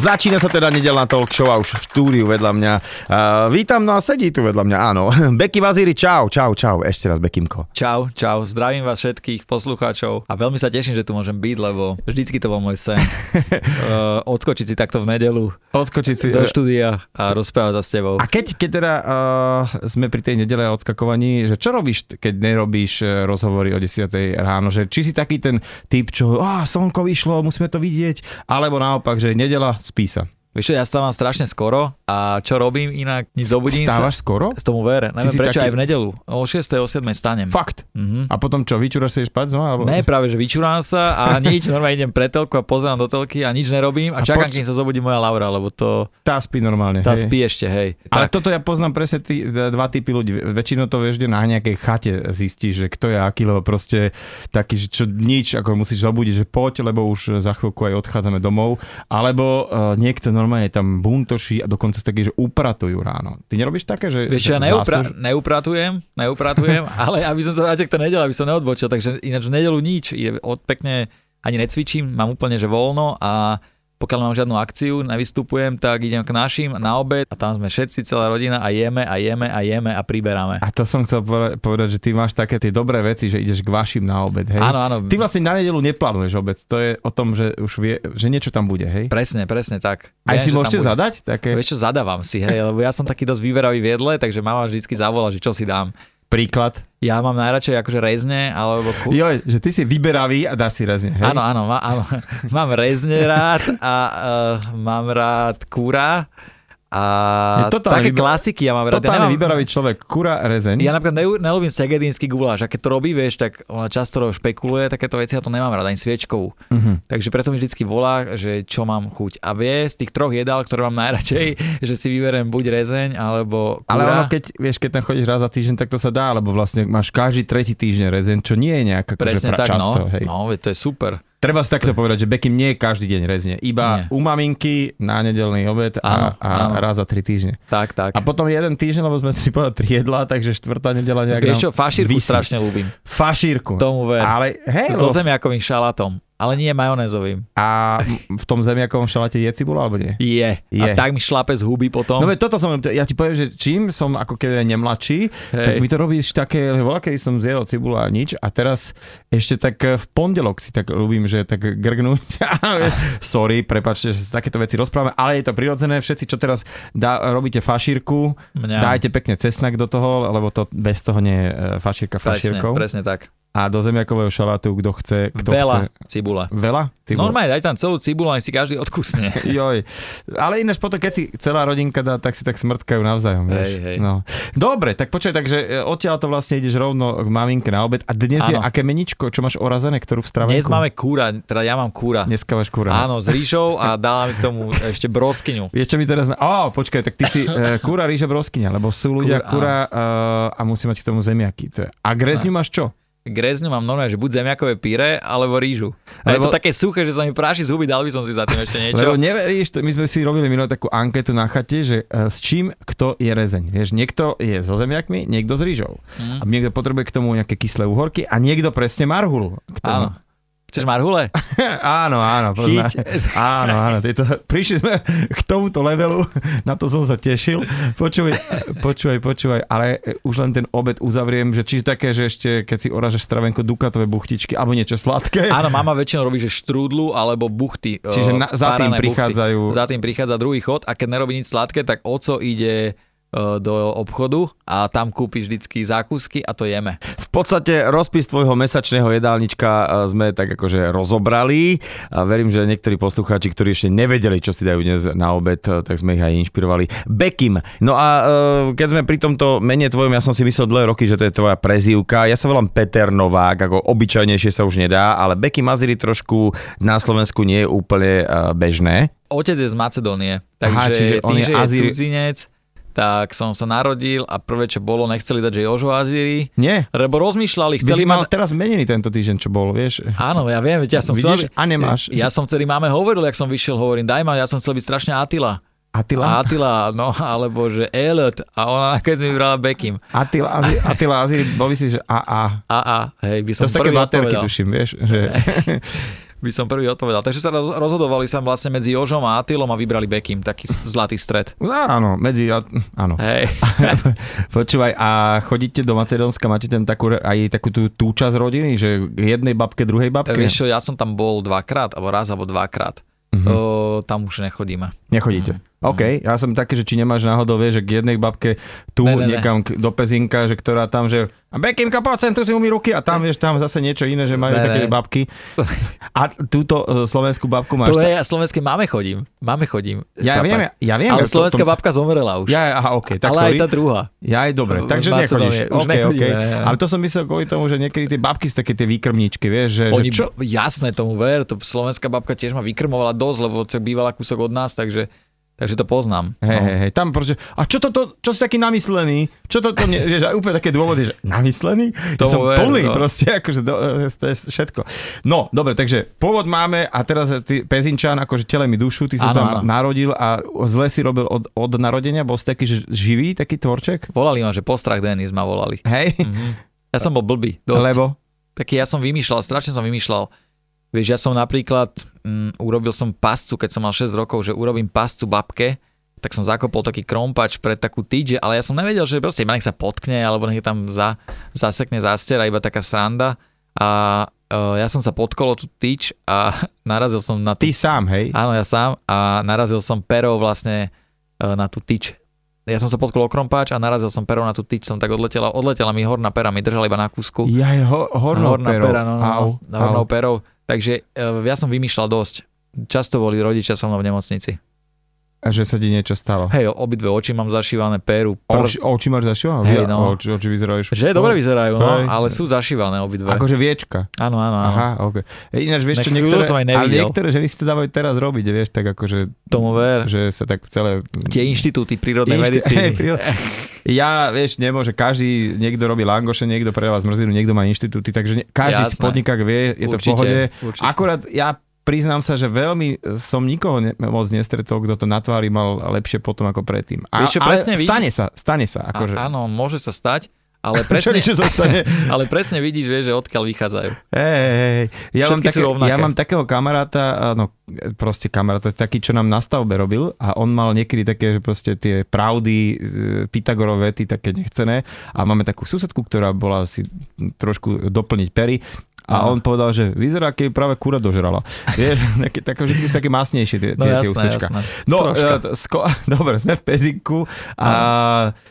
Začína sa teda nedelná talk show a už v štúdiu vedľa mňa. Uh, vítam, no a sedí tu vedľa mňa, áno. Beky Vazíri, čau, čau, čau. Ešte raz Bekimko. Čau, čau, zdravím vás všetkých poslucháčov a veľmi sa teším, že tu môžem byť, lebo vždycky to bol môj sen. uh, odskočiť si takto v nedelu odskočiť si do štúdia a rozprávať sa s tebou. A keď, keď teda uh, sme pri tej nedele a odskakovaní, že čo robíš, keď nerobíš rozhovory o 10 ráno, že či si taký ten typ, čo, ah, slnko vyšlo, musíme to vidieť, alebo naopak, že nedela spí sa. Vieš čo, ja stávam strašne skoro a čo robím inak, nič zobudím Stávaš sa. skoro? Z tomu ver, neviem prečo taký... aj v nedelu. O 6. o 7. stanem. Fakt? Uh-huh. A potom čo, vyčúraš si spať znova? Alebo... Ne, práve, že vyčúram sa a nič, normálne idem pre telku a pozerám do telky a nič nerobím a, a čakám, poč... kým sa zobudí moja Laura, lebo to... Tá spí normálne, Tá hej. spí ešte, hej. Ale tak. toto ja poznám presne tý, dva typy ľudí. Väčšinou to vieš, na nejakej chate zistíš, že kto je aký, lebo proste taký, že čo nič, ako musíš zobudiť, že poď, lebo už za chvíľku aj odchádzame domov. Alebo uh, niekto normálne tam buntoší a dokonca také, že upratujú ráno. Ty nerobíš také, že... Vieš, ja neupra- neupratujem, neupratujem, ale aby som sa vrátil k tej nedele, aby som neodbočil, takže ináč v nedelu nič, je od pekne ani necvičím, mám úplne že voľno a pokiaľ mám žiadnu akciu, nevystupujem, tak idem k našim na obed a tam sme všetci, celá rodina a jeme a jeme a jeme a priberáme. A to som chcel povedať, že ty máš také tie dobré veci, že ideš k vašim na obed, hej? Áno, áno. Ty vlastne na nedelu neplánuješ obed, to je o tom, že už vie, že niečo tam bude, hej? Presne, presne tak. Aj Viem, si môžete zadať? Také... Vieš čo, zadávam si, hej, lebo ja som taký dosť výveravý viedle, takže mama vždycky zavolá, že čo si dám. Príklad. Ja mám najradšej akože rezne, alebo... Ku... Jo, že ty si vyberavý a dáš si rezne, hej? Áno, áno, má, áno. mám rezne rád a uh, mám rád kúra a také vyber... klasiky ja mám rád. Totálne ja vyberavý človek, kura, rezeň. Ja napríklad ne, nelúbim segedínsky guláš a keď to robí, vieš, tak ona často špekuluje takéto veci, ja to nemám rád, ani sviečkovú. Uh-huh. Takže preto mi vždycky volá, že čo mám chuť. A vie z tých troch jedál, ktoré mám najradšej, že si vyberiem buď rezeň, alebo kura. Ale ono, keď, vieš, keď tam chodíš raz za týždeň, tak to sa dá, lebo vlastne máš každý tretí týždeň rezeň, čo nie je nejaká Presne tak, často. No, hej. no, to je super. Treba si takto povedať, že Bekim nie je každý deň rezne. Iba nie. u maminky na nedelný obed a, áno, a áno. raz za tri týždne. Tak, tak. A potom jeden týždeň, lebo sme si povedali tri jedlá, takže štvrtá nedela nejak Vieš čo, fašírku vysí. strašne ľúbim. Fašírku. Tomu ver. Ale hej, so zemiakovým šalátom. Ale nie majonézovým. A v tom zemiakovom šaláte je cibula alebo nie? Je. je. A tak mi šlape z huby potom. No toto som, ja ti poviem, že čím som ako keď nemladší, Hej. tak mi to robíš také, voľa, keď som zjedol cibula a nič a teraz ešte tak v pondelok si tak ľúbim, že tak grgnúť. Sorry, prepačte, že takéto veci rozprávame, ale je to prirodzené. Všetci, čo teraz dá, robíte fašírku, Mňa. dajte pekne cesnak do toho, lebo to bez toho nie je e, fašírka fašírkou. Presne, presne tak a do zemiakového šalátu, kto chce. Kto Veľa chce. cibule. Veľa? Cibule. Normálne, daj tam celú cibulu, aj si každý odkusne. Joj. Ale ináč potom, keď si celá rodinka dá, tak si tak smrtkajú navzájom. Hej, hej. No. Dobre, tak počkaj, takže e, odtiaľ to vlastne ideš rovno k maminke na obed. A dnes ano. je aké meničko, čo máš orazené, ktorú v stravenku? Dnes máme kúra, teda ja mám kúra. Dneska máš kúra. Áno, s rýžou a dala mi k tomu ešte broskyňu. Čo mi teraz... Na... Ó, počkaj, tak ty si uh, kúra, rýža, broskyňa, lebo sú ľudia kúra, kúra uh, a musí mať k tomu zemiaky. To je... A grezňu máš čo? Grezňu mám normálne, že buď zemiakové píre, alebo rýžu. A Lebo... je to také suché, že sa mi práši z huby, dal by som si za tým ešte niečo. Lebo neveríš, my sme si robili minulé takú anketu na chate, že uh, s čím kto je rezeň. Vieš, niekto je so zemiakmi, niekto s rýžou. Mm. A niekto potrebuje k tomu nejaké kyslé uhorky a niekto presne marhulu. K tomu. Áno. Chceš marhule? áno, áno. Pozná. Áno, áno. Tieto, prišli sme k tomuto levelu, na to som sa tešil. Počúvaj, počúvaj, počúvaj, ale už len ten obed uzavriem, že či také, že ešte keď si oražeš stravenko dukatové buchtičky alebo niečo sladké. Áno, mama väčšinou robí, že štrúdlu alebo buchty. Čiže na, za tým prichádzajú. Buchty. Za tým prichádza druhý chod a keď nerobí nič sladké, tak oco ide E, do obchodu a tam kúpiš vždycky zákusky a to jeme. V podstate rozpis tvojho mesačného jedálnička e, sme tak akože rozobrali a verím, že niektorí poslucháči, ktorí ešte nevedeli, čo si dajú dnes na obed, e, tak sme ich aj inšpirovali. Bekim. No a keď sme pri tomto mene tvojom, ja som si myslel dlhé roky, že to je tvoja prezývka. Ja sa volám Peter Novák, ako obyčajnejšie sa už nedá, ale Bekim Maziri trošku na Slovensku nie je úplne bežné. Otec je z Macedónie, takže Aha, čiže tým, on je, že je cudzinec, tak som sa narodil a prvé, čo bolo, nechceli dať, že Jožo Azíri. Nie. Lebo rozmýšľali, chceli mal mať... teraz menený tento týždeň, čo bol, vieš. Áno, ja viem, ja som Vidíš, chcel... a nemáš. Ja som vtedy máme hovoril, jak som vyšiel, hovorím, daj ma, ja som chcel byť strašne Atila. Atila? Atila, no, alebo že Elliot a ona nakoniec mi vybrala Bekim. Atila, Azir, Atila Azir, bol si, že AA. AA, hej, by som To sú také baterky, tuším, vieš, že... by som prvý odpovedal. Takže sa roz- rozhodovali sa vlastne medzi Jožom a Atilom a vybrali Bekim, taký zlatý stred. No, áno, medzi, áno. Hej. Počúvaj, a chodíte do Macedónska, máte tam takú, aj takú tú, tú časť rodiny, že jednej babke, druhej babke? Vieš čo, ja som tam bol dvakrát, alebo raz, alebo dvakrát. Uh-huh. O, tam už nechodíme. Nechodíte? Uh-huh. OK, ja som taký, že či nemáš náhodou, vieš, že k jednej babke tu ne, ne, niekam ne. do Pezinka, že ktorá tam, že a Bekimka, poď sem, tu si umí ruky a tam, vieš, tam zase niečo iné, že majú ne, také ne. babky. A túto uh, slovenskú babku máš? To je, ja slovenské máme chodím, máme chodím. Ja viem, ja viem. Ale slovenská to, to... babka zomrela už. Ja, aha, OK, tak Ale sorry. aj tá druhá. Ja aj dobre, takže nechodíš. Už okay, okay. Ale to som myslel kvôli tomu, že niekedy tie babky sú také tie výkrmničky, vieš, že, Oni, že čo? Jasné tomu ver, to slovenská babka tiež ma vykrmovala dosť, lebo bývala kúsok od nás, takže Takže to poznám. Hej, no. hej, hej, tam proste, a čo to, to čo si taký namyslený? Čo to, to nie, vieš, úplne také dôvody, že namyslený? To ja som ver, plný no. proste, akože do, to je všetko. No, dobre, takže pôvod máme a teraz ty, Pezinčan, akože tele mi dušu, ty sa tam ano. narodil a zle si robil od, od narodenia, bol si taký že živý, taký tvorček? Volali ma, že postrach Denis ma volali. Hej? Mm-hmm. Ja som bol blbý, dosť. Lebo? Taký ja som vymýšľal, strašne som vymýšľal Vieš, ja som napríklad, um, urobil som pascu, keď som mal 6 rokov, že urobím pascu babke, tak som zakopol taký krompač pre takú tyč, ale ja som nevedel, že proste iba nech sa potkne, alebo nech tam za, zasekne, zastiera, iba taká sranda. A uh, ja som sa podkolo tú tyč a narazil som na... Ty sám, hej? Áno, ja sám a narazil som perou vlastne uh, na tú tyč. Ja som sa potkol o krompáč a narazil som perou na tú tyč, som tak odletela, odletela mi horná pera, mi držala iba na kúsku. Ja je ho, hornou horná perou. Pera, no, no, au, no, hornou perou. Takže uh, ja som vymýšľal dosť. Často boli rodičia so mnou v nemocnici. Že sa ti niečo stalo? Hej, obidve oči mám zašívané, péru. Prv... Oči, oči máš zašívané? Hej, no. Oči, oči vyzerajú. Že dobre vyzerajú, no, ale sú zašívané obidve. Akože viečka. Áno, áno, áno. Aha, ok. Ináč vieš čo, niektoré, som aj ale niektoré ženy si to dávajú teraz robiť, vieš, tak akože... Tomu ver. Že sa tak celé... Tie inštitúty prírodnej Inšti... medicíny. Hey, prírod... ja, vieš, nemôže, každý, niekto robí langoše, niekto pre vás zmrzlinu, niekto má inštitúty, takže každý Jasné. podnikák vie, je určite, to v pohode. Určite. Akorát ja priznám sa, že veľmi som nikoho ne, moc nestretol, kto to na tvári mal lepšie potom ako predtým. A, Víš, čo, presne ale stane sa, stane sa. Akože. A, áno, môže sa stať, ale presne, čo, čo stane? ale presne vidíš, vieš, že odkiaľ vychádzajú. Hey, hey, ja, mám také, ja mám takého kamaráta, no proste kamaráta, taký, čo nám na stavbe robil a on mal niekedy také, že proste tie pravdy, e, Pythagorové vety, také nechcené a máme takú susedku, ktorá bola si trošku doplniť pery a on povedal, že vyzerá, keď práve kura dožrala. Vieš, také, také, vždy sú také masnejšie tie, no, tie, jasné, tie ústečka. Jasné. No, uh, sko- dobre, sme v Pezinku a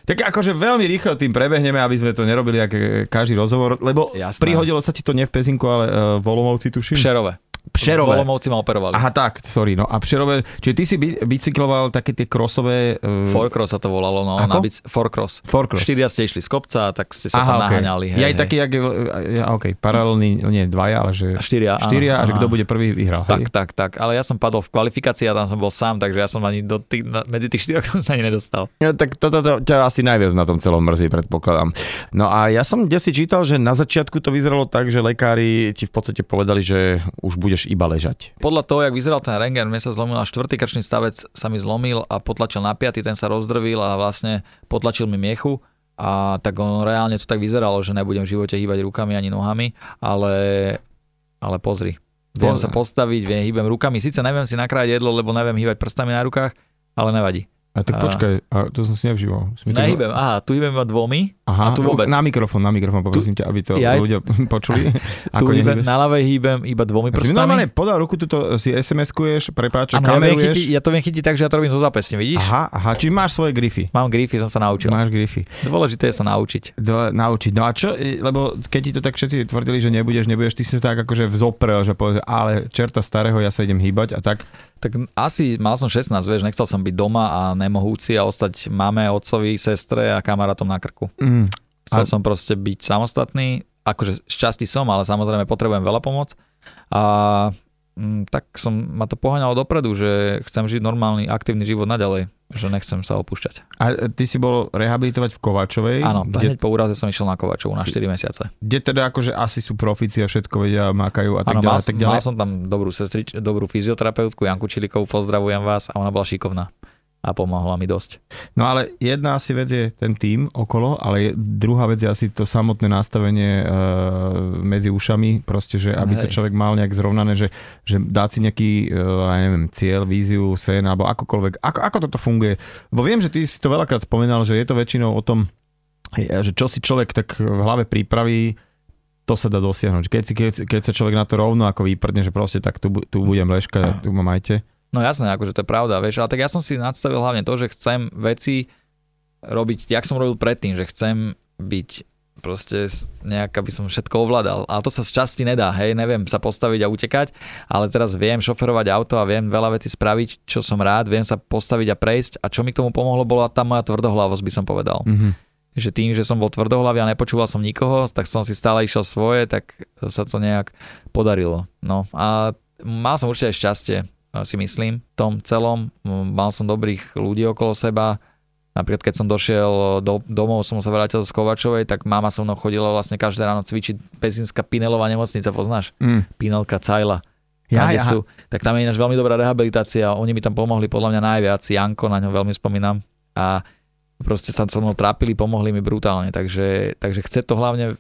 tak akože veľmi rýchlo tým prebehneme, aby sme to nerobili ako každý rozhovor, lebo jasné. prihodilo sa ti to nie v Pezinku, ale uh, v Olomovci tuším. Šerové. Přerové. Volomovci ma operovali. Aha, tak, sorry, no. A Přerové, čiže ty si bicykloval také tie krosové... Uh... Fourcross sa to volalo, no. Ako? Na bic- fourcross. Fourcross. Štyria ste išli z kopca, tak ste sa Aha, tam okay. naháňali. Hej, ja aj taký, jak, ja, OK, paralelný, nie dvaja, ale že... Štyria, Štyria áno, a že kto bude prvý vyhral. Tak, hej? tak, tak. Ale ja som padol v kvalifikácii a tam som bol sám, takže ja som ani do tých, medzi tých štyroch sa ani nedostal. Ja, tak toto to, to, ťa asi najviac na tom celom mrzí, predpokladám. No a ja som kde si čítal, že na začiatku to vyzeralo tak, že lekári ti v podstate povedali, že už budeš iba ležať podľa toho, jak vyzeral ten rengen, mne sa zlomil a štvrtý krčný stavec sa mi zlomil a potlačil na piaty, ten sa rozdrvil a vlastne potlačil mi miechu a tak on reálne to tak vyzeralo, že nebudem v živote hýbať rukami ani nohami, ale, ale pozri. Viem sa postaviť, viem, hýbem rukami, síce neviem si nakrájať jedlo, lebo neviem hýbať prstami na rukách, ale nevadí. A tak počkaj, a to som si nevšimol. Nehybem, aha, tu hýbem iba dvomi aha, a tu vôbec. Na mikrofón, na mikrofón, poprosím tu, ťa, aby to ja, ľudia počuli. tu hýbem, na ľavej hýbem iba dvomi prstami. Si normálne podal ruku, tuto si SMS-kuješ, prepáč, ano, kameruješ. Ja, chytiť, ja to viem chytiť tak, že ja to robím zo zápesne, vidíš? Aha, aha, či máš svoje grify. Mám grify, som sa naučil. Máš grify. Dôležité je sa naučiť. Do, naučiť. No a čo, lebo keď ti to tak všetci tvrdili, že nebudeš, nebudeš, ty si tak akože vzoprel, že povedal, ale čerta starého, ja sa idem hýbať a tak. Tak asi mal som 16, vieš, nechcel som byť doma a nemohúci a ostať mame, otcovi, sestre a kamarátom na krku. Mm. Chcel a... som proste byť samostatný, akože šťastí som, ale samozrejme potrebujem veľa pomoc. A tak som ma to poháňalo dopredu, že chcem žiť normálny, aktívny život naďalej že nechcem sa opúšťať. A ty si bol rehabilitovať v Kovačovej? Áno, kde... hneď po úraze som išiel na Kovačovu na 4 mesiace. Kde teda akože asi sú profici a všetko vedia, mákajú a tak ano, ďalej. Mal, tak ďalej. mal som tam dobrú, sestrič, dobrú fyzioterapeutku Janku Čilikovú, pozdravujem vás a ona bola šikovná. A pomohla mi dosť. No ale jedna asi vec je ten tým okolo, ale druhá vec je asi to samotné nastavenie e, medzi ušami, proste, že aby Hej. to človek mal nejak zrovnané, že, že dá si nejaký, e, ja neviem, cieľ, víziu, sen, alebo akokoľvek. Ako, ako toto funguje? Bo viem, že ty si to veľakrát spomínal, že je to väčšinou o tom, že čo si človek tak v hlave pripraví, to sa dá dosiahnuť. Keď, si, keď, keď sa človek na to rovno ako vyprdne, že proste tak tu, tu budem leškať, tu ma majte No jasné, akože to je pravda, vieš, ale tak ja som si nadstavil hlavne to, že chcem veci robiť, jak som robil predtým, že chcem byť proste nejak, aby som všetko ovládal. Ale to sa z časti nedá, hej, neviem sa postaviť a utekať, ale teraz viem šoferovať auto a viem veľa vecí spraviť, čo som rád, viem sa postaviť a prejsť a čo mi k tomu pomohlo, bola tá moja tvrdohlavosť, by som povedal. Mm-hmm. Že tým, že som bol tvrdohlavý a nepočúval som nikoho, tak som si stále išiel svoje, tak sa to nejak podarilo. No a mal som určite aj šťastie, si myslím, v tom celom. Mal som dobrých ľudí okolo seba. Napríklad, keď som došiel do, domov, som sa vrátil z Kovačovej, tak mama so mnou chodila vlastne každé ráno cvičiť Pezinská Pinelová nemocnica, poznáš? Mm. Pinelka, Cajla. Ja, ja. Sú, tak tam je ináč veľmi dobrá rehabilitácia, oni mi tam pomohli podľa mňa najviac, Janko, na ňo veľmi spomínam a proste sa so mnou trápili, pomohli mi brutálne, takže, takže chce to hlavne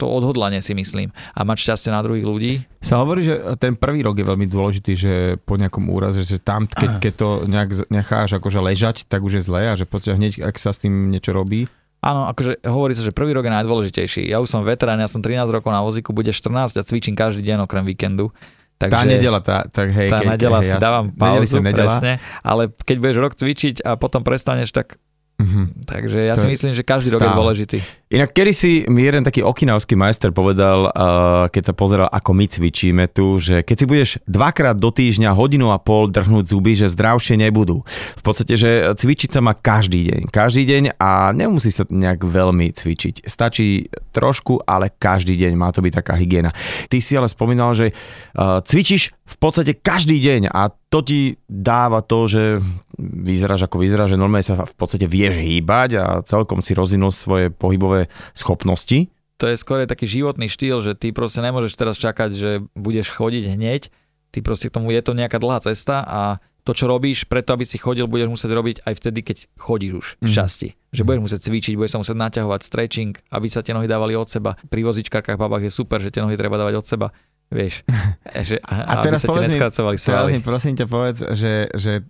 to odhodlanie si myslím a mať šťastie na druhých ľudí. Sa hovorí, že ten prvý rok je veľmi dôležitý, že po nejakom úraze, že tam, keď, keď to nejak necháš akože ležať, tak už je zle a že poďte hneď, ak sa s tým niečo robí. Áno, akože hovorí sa, že prvý rok je najdôležitejší. Ja už som veterán, ja som 13 rokov na vozíku, bude 14 a cvičím každý deň okrem víkendu. Takže tá nedela, tá, tak hej, tá nedela hej, si dávam pauzu, presne, ale keď budeš rok cvičiť a potom prestaneš, tak Mm-hmm. Takže ja to si myslím, že každý stále. rok je dôležitý. Inak kedy si mi jeden taký okinavský majster povedal, uh, keď sa pozeral, ako my cvičíme tu, že keď si budeš dvakrát do týždňa hodinu a pol drhnúť zuby, že zdravšie nebudú. V podstate, že cvičiť sa má každý deň. Každý deň a nemusí sa nejak veľmi cvičiť. Stačí trošku, ale každý deň má to byť taká hygiena. Ty si ale spomínal, že uh, cvičíš v podstate každý deň a to ti dáva to, že vyzeráš ako vyzeráš, že normálne sa v podstate vieš hýbať a celkom si rozvinul svoje pohybové schopnosti. To je skôr taký životný štýl, že ty proste nemôžeš teraz čakať, že budeš chodiť hneď, ty proste k tomu je to nejaká dlhá cesta a to, čo robíš, preto aby si chodil, budeš musieť robiť aj vtedy, keď chodíš už mm. šťastí. Že budeš musieť cvičiť, budeš sa musieť naťahovať stretching, aby sa tie nohy dávali od seba. Pri vozičkárkach babách je super, že tie nohy treba dávať od seba Vieš, že, a, a teraz sa povedz mi, teraz mi prosím ťa povedz, že, že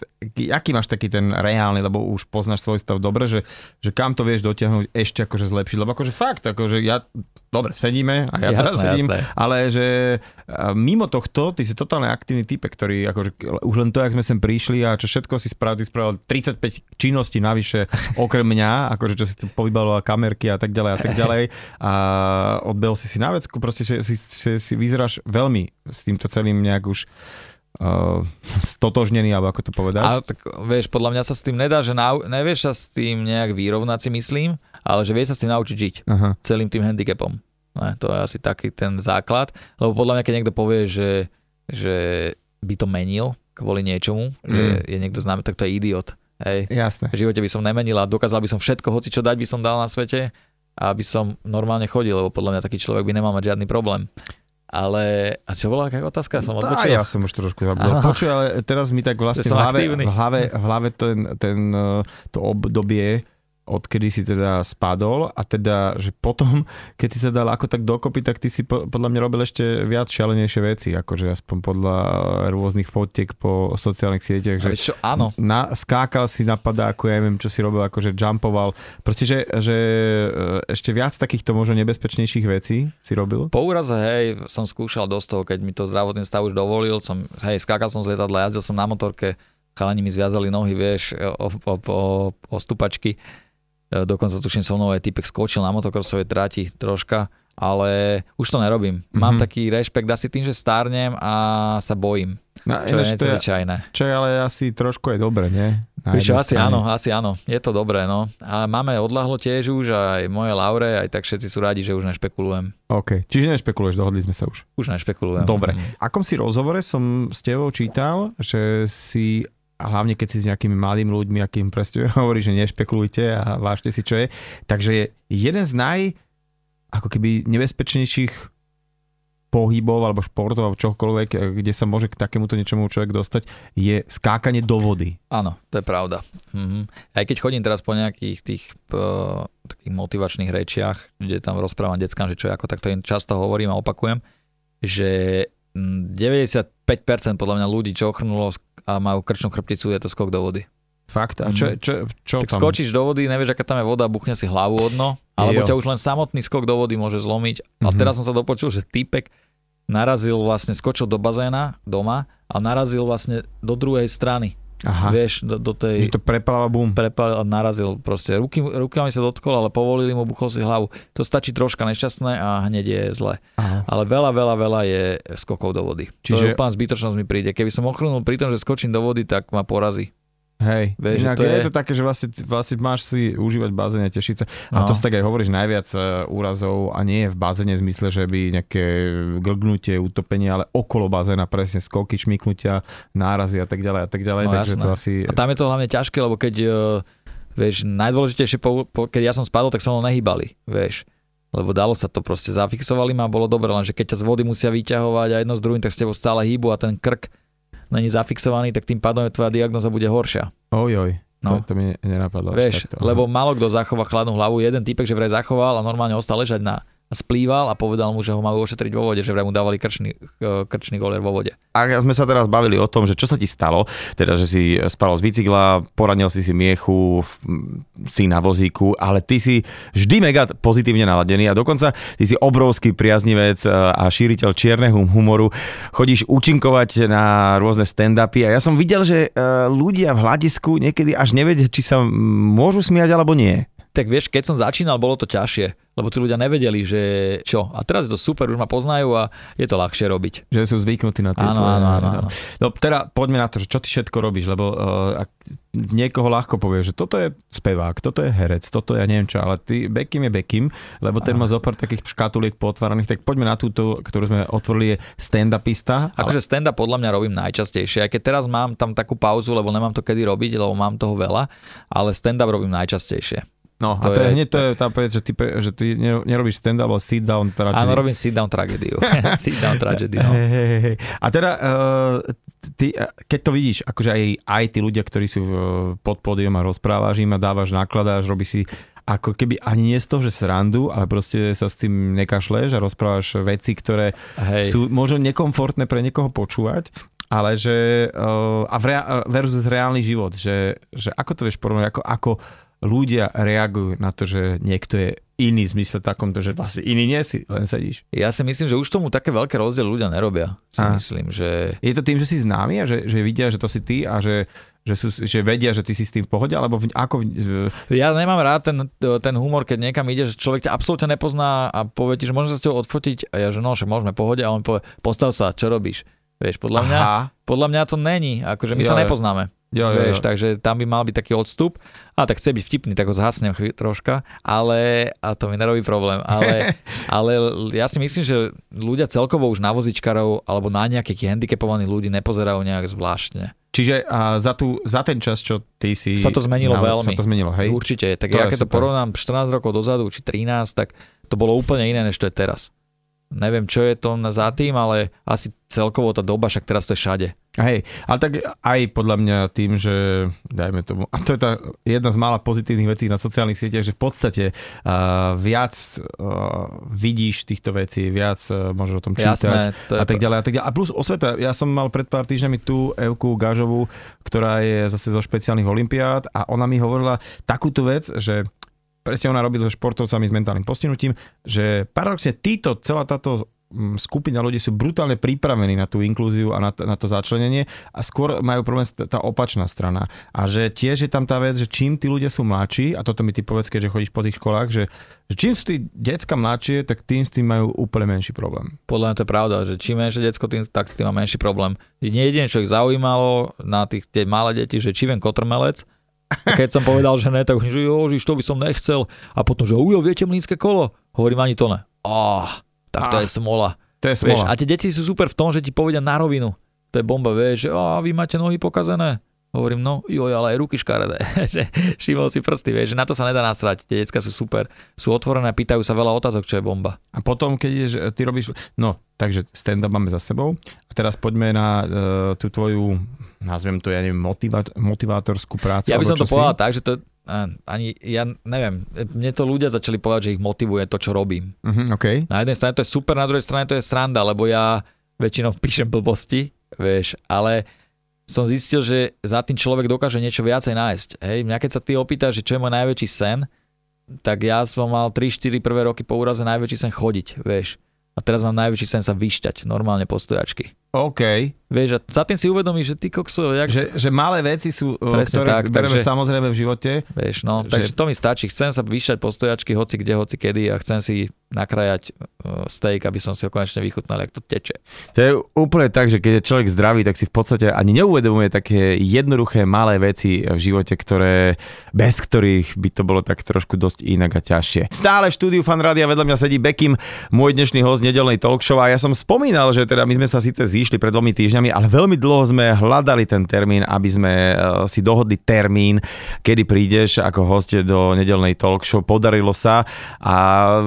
aký máš taký ten reálny, lebo už poznáš svoj stav dobre, že, že kam to vieš dotiahnuť ešte akože zlepšiť, lebo akože fakt, akože ja, dobre, sedíme a ja jasné, teraz sedím, jasné. ale že mimo tohto, ty si totálne aktívny type, ktorý akože už len to, jak sme sem prišli a čo všetko si spravil, ty spravil 35 činností navyše okrem mňa, akože čo si tu povybaloval kamerky a tak ďalej a tak ďalej. A odbehol si si na vecku, proste, že, že, že si vyzeráš veľmi s týmto celým nejak už uh, stotožnený, alebo ako to povedať. Ale tak vieš, podľa mňa sa s tým nedá, že nau, nevieš sa s tým nejak vyrovnať si myslím, ale že vie sa s tým naučiť žiť. Aha. Celým tým handicapom. Ne, to je asi taký ten základ, lebo podľa mňa, keď niekto povie, že, že by to menil kvôli niečomu, mm. že je niekto známy, tak to je idiot. Hej. Jasné. V živote by som nemenil a dokázal by som všetko, hoci čo dať by som dal na svete a aby som normálne chodil, lebo podľa mňa taký človek by nemal mať žiadny problém. Ale, a čo bola aká otázka? Som odbočil? ja som už trošku zabudol. Počuj, ale teraz mi tak vlastne v hlave, v hlave, v hlave ten, ten, eh, to obdobie odkedy si teda spadol a teda, že potom, keď si sa dal ako tak dokopy, tak ty si po, podľa mňa robil ešte viac šialenejšie veci, akože aspoň podľa rôznych fotiek po sociálnych sieťach, že čo, áno. Na, skákal si na padáku, ja neviem, čo si robil, akože jumpoval, proste, že, že e, ešte viac takýchto možno nebezpečnejších vecí si robil? Po úraze, hej, som skúšal dosť toho, keď mi to zdravotný stav už dovolil, som, hej, skákal som z lietadla, jazdil som na motorke, chalani mi zviazali nohy, vieš, o, o, o, o stupačky dokonca tuším so mnou aj typek skočil na motokrosovej trati troška, ale už to nerobím. Mám mm-hmm. taký rešpekt asi tým, že stárnem a sa bojím. No, čo je nezvyčajné. Čo ale asi trošku je dobre, nie? Víš asi áno, asi áno. Je to dobré, no. A máme odlahlo tiež už, aj moje laure, aj tak všetci sú radi, že už nešpekulujem. OK, čiže nešpekuluješ, dohodli sme sa už. Už nešpekulujem. Dobre. Mm. Akom si rozhovore som s tebou čítal, že si a hlavne keď si s nejakými mladými ľuďmi, akým presne hovorí, že nešpekulujte a vážte si, čo je. Takže je jeden z naj, ako keby nebezpečnejších pohybov alebo športov alebo čokoľvek, e, kde sa môže k takémuto niečomu človek dostať, je skákanie do vody. Áno, to je pravda. Mhm. Aj keď chodím teraz po nejakých tých uh, takých motivačných rečiach, kde tam rozprávam deckám, že čo je ako, tak to im často hovorím a opakujem, že 95% podľa mňa ľudí, čo ochrnulo a majú krčnú chrbticu, je to skok do vody. Fakt? A čo, čo, čo tak tam? skočíš do vody, nevieš, aká tam je voda, buchne si hlavu od dno, alebo Jo. ťa už len samotný skok do vody môže zlomiť. A Mhm. teraz som sa dopočul, že týpek narazil vlastne, skočil do bazéna doma a narazil vlastne do druhej strany. Aha, Vieš, do, do tej... že to prepáva bum. prepal a narazil proste. Ruky, rukami sa dotkol, ale povolili mu, buchol si hlavu. To stačí troška nešťastné a hneď je zle. Aha. Ale veľa, veľa, veľa je skokov do vody. Čiže... To je úplná zbytočnosť mi príde. Keby som ochrnul pri tom, že skočím do vody, tak ma porazí. Hej, Vieš, Inak to je... je- to také, že vlastne, vlastne máš si užívať bazén a tešiť sa. A No. to si tak aj hovoríš, najviac e, úrazov a nie je v bazéne zmysle, že by nejaké glgnutie, utopenie, ale okolo bazéna presne skoky, šmiknutia, nárazy a tak ďalej a tak ďalej. No, takže jasné. to asi... A tam je to hlavne ťažké, lebo keď, eh, vieš, najdôležitejšie, po, po, keď ja som spadol, tak sa mnou nehýbali, vieš. Lebo dalo sa to proste, zafixovali ma bolo dobre, lenže keď ťa z vody musia vyťahovať a jedno s druhým, tak s tebou stále hýbu a ten krk není zafixovaný, tak tým pádom tvoja diagnoza bude horšia. Oj, oj. No. To, to mi nenapadlo. Vieš, takto. lebo málo kto zachová chladnú hlavu. Jeden typek, že vraj zachoval a normálne ostal ležať na splýval a povedal mu, že ho majú ošetriť vo vode, že vraj mu dávali krčný, eh, krčný goler vo vode. A sme sa teraz bavili o tom, že čo sa ti stalo, teda, že si spadol z bicykla, poranil si si miechu, si na vozíku, ale ty si vždy mega pozitívne naladený a dokonca ty si obrovský priaznivec e, a šíriteľ čierneho humoru. Chodíš účinkovať na rôzne stand-upy a ja som videl, že e, ľudia v hľadisku niekedy až nevedia, či sa môžu smiať alebo nie. Tak vieš, keď som začínal, bolo to ťažšie, lebo tí ľudia nevedeli, že čo. A teraz je to super, už ma poznajú a je to ľahšie robiť. Že sú zvyknutí na tie Áno, áno, áno, áno. No teda poďme na to, že čo ty všetko robíš, lebo uh, ak niekoho ľahko povie, že toto je spevák, toto je herec, toto ja neviem čo, ale ty Bekim je Bekim, lebo ten má zopár takých škatuliek potváraných, tak poďme na túto, ktorú sme otvorili, je stand-upista. Akože stand-up podľa mňa robím najčastejšie, aj keď teraz mám tam takú pauzu, lebo nemám to kedy robiť, lebo mám toho veľa, ale stand-up robím najčastejšie. No a to je, je- hneď to je tá vec, že ty, že ty nero- nerobíš stand-up, ale sit-down tragedy. Áno, robím sit-down tragédiu. sit-down tragedy, no. Hej, hej, hej. A teda, uh, ty, uh, keď to vidíš, akože aj, aj tí ľudia, ktorí sú v, pod pódium a rozprávaš im a dávaš, nakladáš, robíš si ako keby ani nie z toho, že srandu, ale proste sa s tým nekašleš a rozprávaš veci, ktoré Hej. sú možno nekomfortné pre niekoho počúvať, ale že uh, a v rea- versus reálny život, že, že ako to vieš porovnať, ako, ako ľudia reagujú na to, že niekto je iný v zmysle takomto, že vlastne iný nie si, len sedíš. Ja si myslím, že už tomu také veľké rozdiely ľudia nerobia. Si Á. myslím, že... Je to tým, že si známy a že, že vidia, že to si ty a že, že, sú, že vedia, že ty si s tým v pohode, alebo v, ako... v- Ja nemám rád ten, ten humor, keď niekam ide, že človek ťa absolútne nepozná a povie ti, že môžem sa s tebou odfotiť a ja, že no, však môžeme v pohode a on povie, postav sa, čo robíš? Vieš, podľa mňa, Aha, podľa mňa to není, akože my Jo, sa nepoznáme. Jo, Vieš, jo. takže tam by mal byť taký odstup. A tak chce byť vtipný, tak ho zhasnem chví- troška, ale a to mi nerobí problém. Ale, ale ja si myslím, že ľudia celkovo už na vozičkarov alebo na nejakých handicapovaných ľudí nepozerajú nejak zvláštne. Čiže a za, tú, za ten čas, čo ty si... Sa to zmenilo veľmi. Sa to zmenilo, hej? Určite. Tak To ja keď to porovnám 14 rokov dozadu, či 13, tak to bolo úplne iné, než to je teraz. Neviem, čo je to za tým, ale asi celkovo tá doba, však teraz to je všade. Hej, ale tak aj podľa mňa tým, že dajme tomu, a to je tá jedna z mála pozitívnych vecí na sociálnych sieťach, že v podstate uh, viac uh, vidíš týchto vecí, viac uh, môžeš o tom čítať. Jasné, to a tak ďalej, a tak ďalej. A plus osveta, ja som mal pred pár týždňami tú Evku Gažovú, ktorá je zase zo špeciálnych olimpiád a ona mi hovorila takúto vec, že presne ona robí so športovcami s mentálnym postihnutím, že paradoxne títo, celá táto mm, skupina ľudí sú brutálne pripravení na tú inklúziu a na to, na to začlenenie a skôr majú problém tá opačná strana. A že tiež je tam tá vec, že čím tí ľudia sú mladší, a toto mi ty povedz, keďže chodíš po tých školách, že, že čím sú tí decka mladšie, tak tým s tým majú úplne menší problém. Podľa mňa to je pravda, že čím menšie decko, tým, tak s tým má menší problém. Nie jediné, čo ich zaujímalo na tých tie malé deti, že či viem kotrmelec, a keď som povedal, že ne, tak že jožiš, to by som nechcel. A potom, že ujo, viete mlínske kolo? Hovorím ani to ne. Oh, tak to Ah, je smola. To je Vieš, smola. a tie deti sú super v tom, že ti povedia na rovinu. To je bomba, vieš, že oh, vy máte nohy pokazené. Hovorím, no joj, ale aj ruky škaredé. že všimol si prsty, vieš, že na to sa nedá nasrať. Tie decka sú super, sú otvorené, pýtajú sa veľa otázok, čo je bomba. A potom, keď ideš, ty robíš, no, takže stand-up máme za sebou. A teraz poďme na uh, tú tvoju, nazviem to, ja neviem, motivá, motivátorskú prácu. Ja by som to si? povedal tak, že to ani, ja neviem, mne to ľudia začali povedať, že ich motivuje to, čo robím. Uh-huh, okay. Na jednej strane to je super, na druhej strane to je sranda, lebo ja väčšinou píšem blbosti, vieš, ale som zistil, že za tým človek dokáže niečo viacej nájsť. Hej, mňa keď sa ty opýtaš, že čo je môj najväčší sen, tak ja som mal 3-4 prvé roky po úraze najväčší sen chodiť, vieš. A teraz mám najväčší sen sa vyšťať, normálne postojačky. OK. Vieš, a za tým si uvedomíš, že ty kokso... Jak... Že, že malé veci sú, Presne ktoré tak, bereme takže, samozrejme v živote. Vieš, no, že... takže to mi stačí. Chcem sa vyšťať postojačky hoci kde, hoci kedy a chcem si nakrajať uh, steak, aby som si ho konečne vychutnal, jak to teče. To je úplne tak, že keď je človek zdravý, tak si v podstate ani neuvedomuje také jednoduché malé veci v živote, ktoré, bez ktorých by to bolo tak trošku dosť inak a ťažšie. Stále v štúdiu Fan Rádia vedľa mňa sedí Bekim, môj dnešný host nedelnej talk show a ja som spomínal, že teda my sme sa síce zišli pred dvomi týždňami, ale veľmi dlho sme hľadali ten termín, aby sme eh, si dohodli termín, kedy prídeš ako host do nedelnej talk show. Podarilo sa a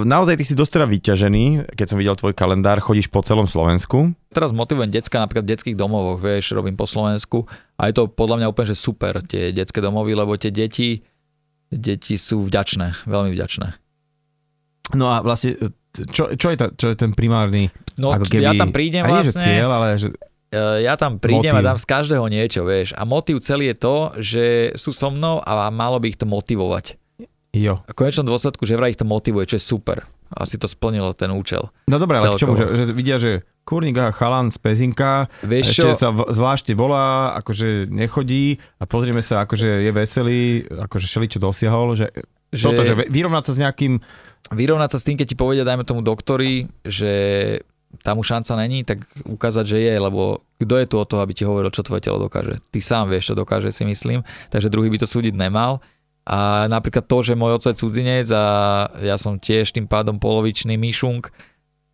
naozaj ty si dosť teda vyťažený, keď som videl tvoj kalendár, chodíš po celom Slovensku. Teraz motivujem decka napríklad v detských domovoch, vieš, robím po Slovensku a je to podľa mňa úplne že super, tie detské domovy, lebo tie deti, deti sú vďačné, veľmi vďačné. No a vlastne, čo, čo, je, ta, čo je ten primárny... No ako keby, ja tam prídem vlastne... Že cieľ, ale že e, ja tam prídem motiv. a dám z každého niečo, vieš. A motiv celý je to, že sú so mnou a malo by ich to motivovať. Jo. A v konečnom dôsledku, že vraj ich to motivuje, čo je super asi to splnilo ten účel. No dobré, ale k čomu, že, že vidia, že kurník a chalan z Pezinka, Vieš ešte čo? sa zvláštne volá, akože nechodí a pozrieme sa, akože je veselý, akože čo dosiahol, že, že toto, že vyrovnať sa s nejakým... Vyrovnať sa s tým, keď ti povedia, dajme tomu doktori, že tam už šanca není, tak ukázať, že je, lebo kto je tu o to, aby ti hovoril, čo tvoje telo dokáže. Ty sám vieš, čo dokáže, si myslím, takže druhý by to súdiť nemal a napríklad to, že môj otec je cudzinec a ja som tiež tým pádom polovičný myšung,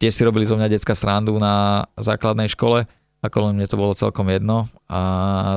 tiež si robili zo mňa detská srandu na základnej škole, ako len mne to bolo celkom jedno a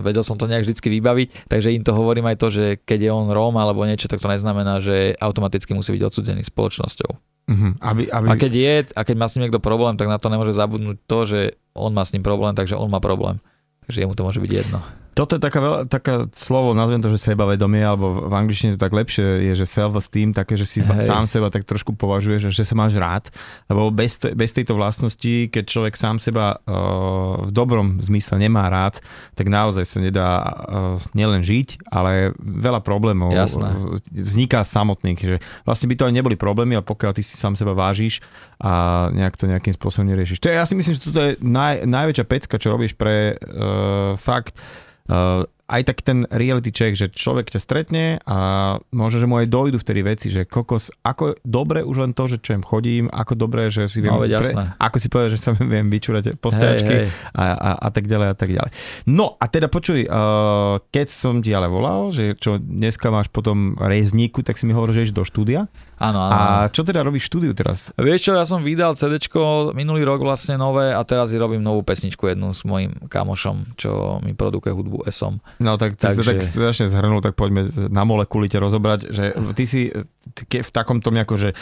vedel som to nejak vždycky vybaviť, takže im to hovorím aj to, že keď je on Róm alebo niečo, tak to neznamená, že automaticky musí byť odsudzený spoločnosťou. Uh-huh. Aby, aby... A keď je, a keď má s ním niekto problém, tak na to nemôže zabudnúť to, že on má s ním problém, takže on má problém. Takže jemu to môže byť jedno. Toto je taká, veľa, taká slovo, nazvem to, že sebavedomie, alebo v angličtine to tak lepšie je, že self-esteem, také, že si Hej. sám seba tak trošku považuješ, že sa máš rád, lebo bez, bez tejto vlastnosti, keď človek sám seba uh, v dobrom zmysle nemá rád, tak naozaj sa nedá uh, nielen žiť, ale veľa problémov Jasné. vzniká samotných, že vlastne by to aj neboli problémy, ale pokiaľ ty si sám seba vážiš a nejak to nejakým spôsobom neriešiš. To je, ja si myslím, že toto je naj, najväčšia pecka, čo robíš pre uh, fakt uh, aj tak ten reality check, že človek ťa stretne a možno, že mu aj dojdu vtedy veci, že kokos, ako dobre už len to, že čem chodím, ako dobre, že si viem, no, pre, ako si povedal, že sa viem vyčúrať postojačky hey, hey. A, a, a tak ďalej a tak ďalej. No a teda počuj, uh, keď som ti ale volal, že čo dneska máš potom rezníku, tak si mi hovoril, že ideš do štúdia. Áno, áno. A čo teda robíš v štúdiu teraz? Vieš čo, ja som vydal CD minulý rok vlastne nové a teraz si robím novú pesničku jednu s mojim kamošom, čo mi produkuje hudbu Esom. No tak ty Takže... si tak strašne zhrnul, tak poďme na molekuly ťa rozobrať, že ty si v takomto ako, že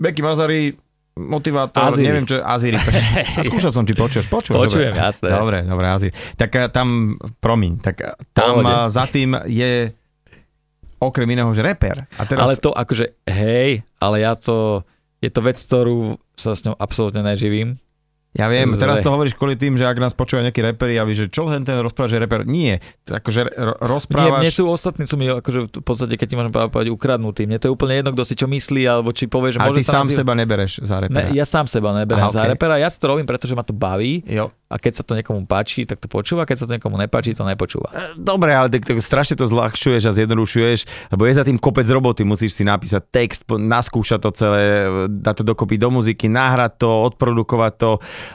Becky Mazary, motivátor, Aziri. neviem čo, Aziri. Tak, skúšal som, či počuješ. Počujem, Počujem dobre. jasné. Dobre, dobre, Aziri. Tak eh, tam, promiň, tak eh, tam Pohode. za tým je okrem iného, že reper. A teraz... Ale to akože, hej, ale ja to, je to vec, ktorú sa s ňou absolútne neživím. Ja viem, Zve. teraz to hovoríš kvôli tým, že ak nás počúva nejaký reperi, aby že čo ten, ten rozpráva, že reper. Nie, akože rozprávaš... Nie, mne sú ostatní, sú mi akože v podstate, keď ti môžem povedať, ukradnutí. Mne to je úplne jedno, kto si čo myslí, alebo či povie, že Ale ty sám nazýva... seba nebereš za repera. Ne, ja sám seba neberem Aha, za okay. repera, ja si to robím, pretože ma to baví. Jo a keď sa to niekomu páči, tak to počúva, keď sa to niekomu nepáči, to nepočúva. E, dobre, ale tak, tak strašne to zľahčuješ a zjednodušuješ, lebo je za tým kopec roboty, musíš si napísať text, naskúšať to celé, dať to dokopy do muziky, nahrať to, odprodukovať to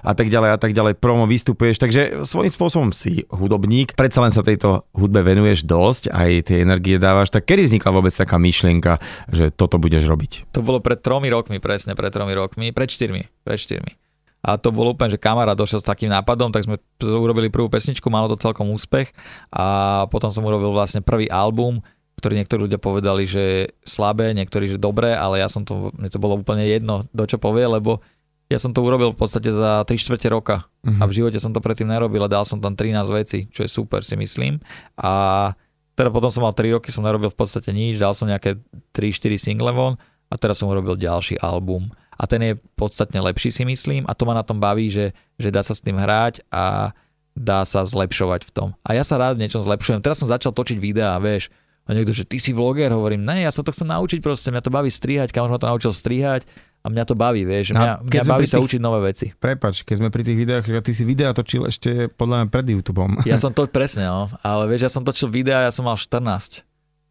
a tak ďalej a tak ďalej, promo vystupuješ, takže svojím spôsobom si hudobník, predsa len sa tejto hudbe venuješ dosť, aj tie energie dávaš, tak kedy vznikla vôbec taká myšlienka, že toto budeš robiť? To bolo pred tromi rokmi, presne pred tromi rokmi, pred štyrmi, pred štyrmi. A to bolo úplne, že kamarát došiel s takým nápadom, tak sme urobili prvú pesničku, malo to celkom úspech a potom som urobil vlastne prvý album, ktorý niektorí ľudia povedali, že slabé, niektorí, že dobré, ale ja som to, mne to bolo úplne jedno, do čo povie, lebo ja som to urobil v podstate za 3 čtvrte roka uh-huh. a v živote som to predtým nerobil a dal som tam 13 veci, čo je super si myslím. A teda potom som mal 3 roky, som nerobil v podstate nič, dal som nejaké 3-4 single von a teraz som urobil ďalší album a ten je podstatne lepší si myslím a to ma na tom baví, že, že dá sa s tým hrať a dá sa zlepšovať v tom. A ja sa rád v niečom zlepšujem. Teraz som začal točiť videá, vieš, a niekto, že ty si vloger, hovorím, ne, ja sa to chcem naučiť proste, mňa to baví strihať, kam ma to naučil strihať a mňa to baví, vieš, mňa, mňa baví sa tých, učiť nové veci. Prepač, keď sme pri tých videách, ty si videa točil ešte podľa mňa pred YouTubeom. Ja som to presne, no, ale vieš, ja som točil videa, ja som mal 14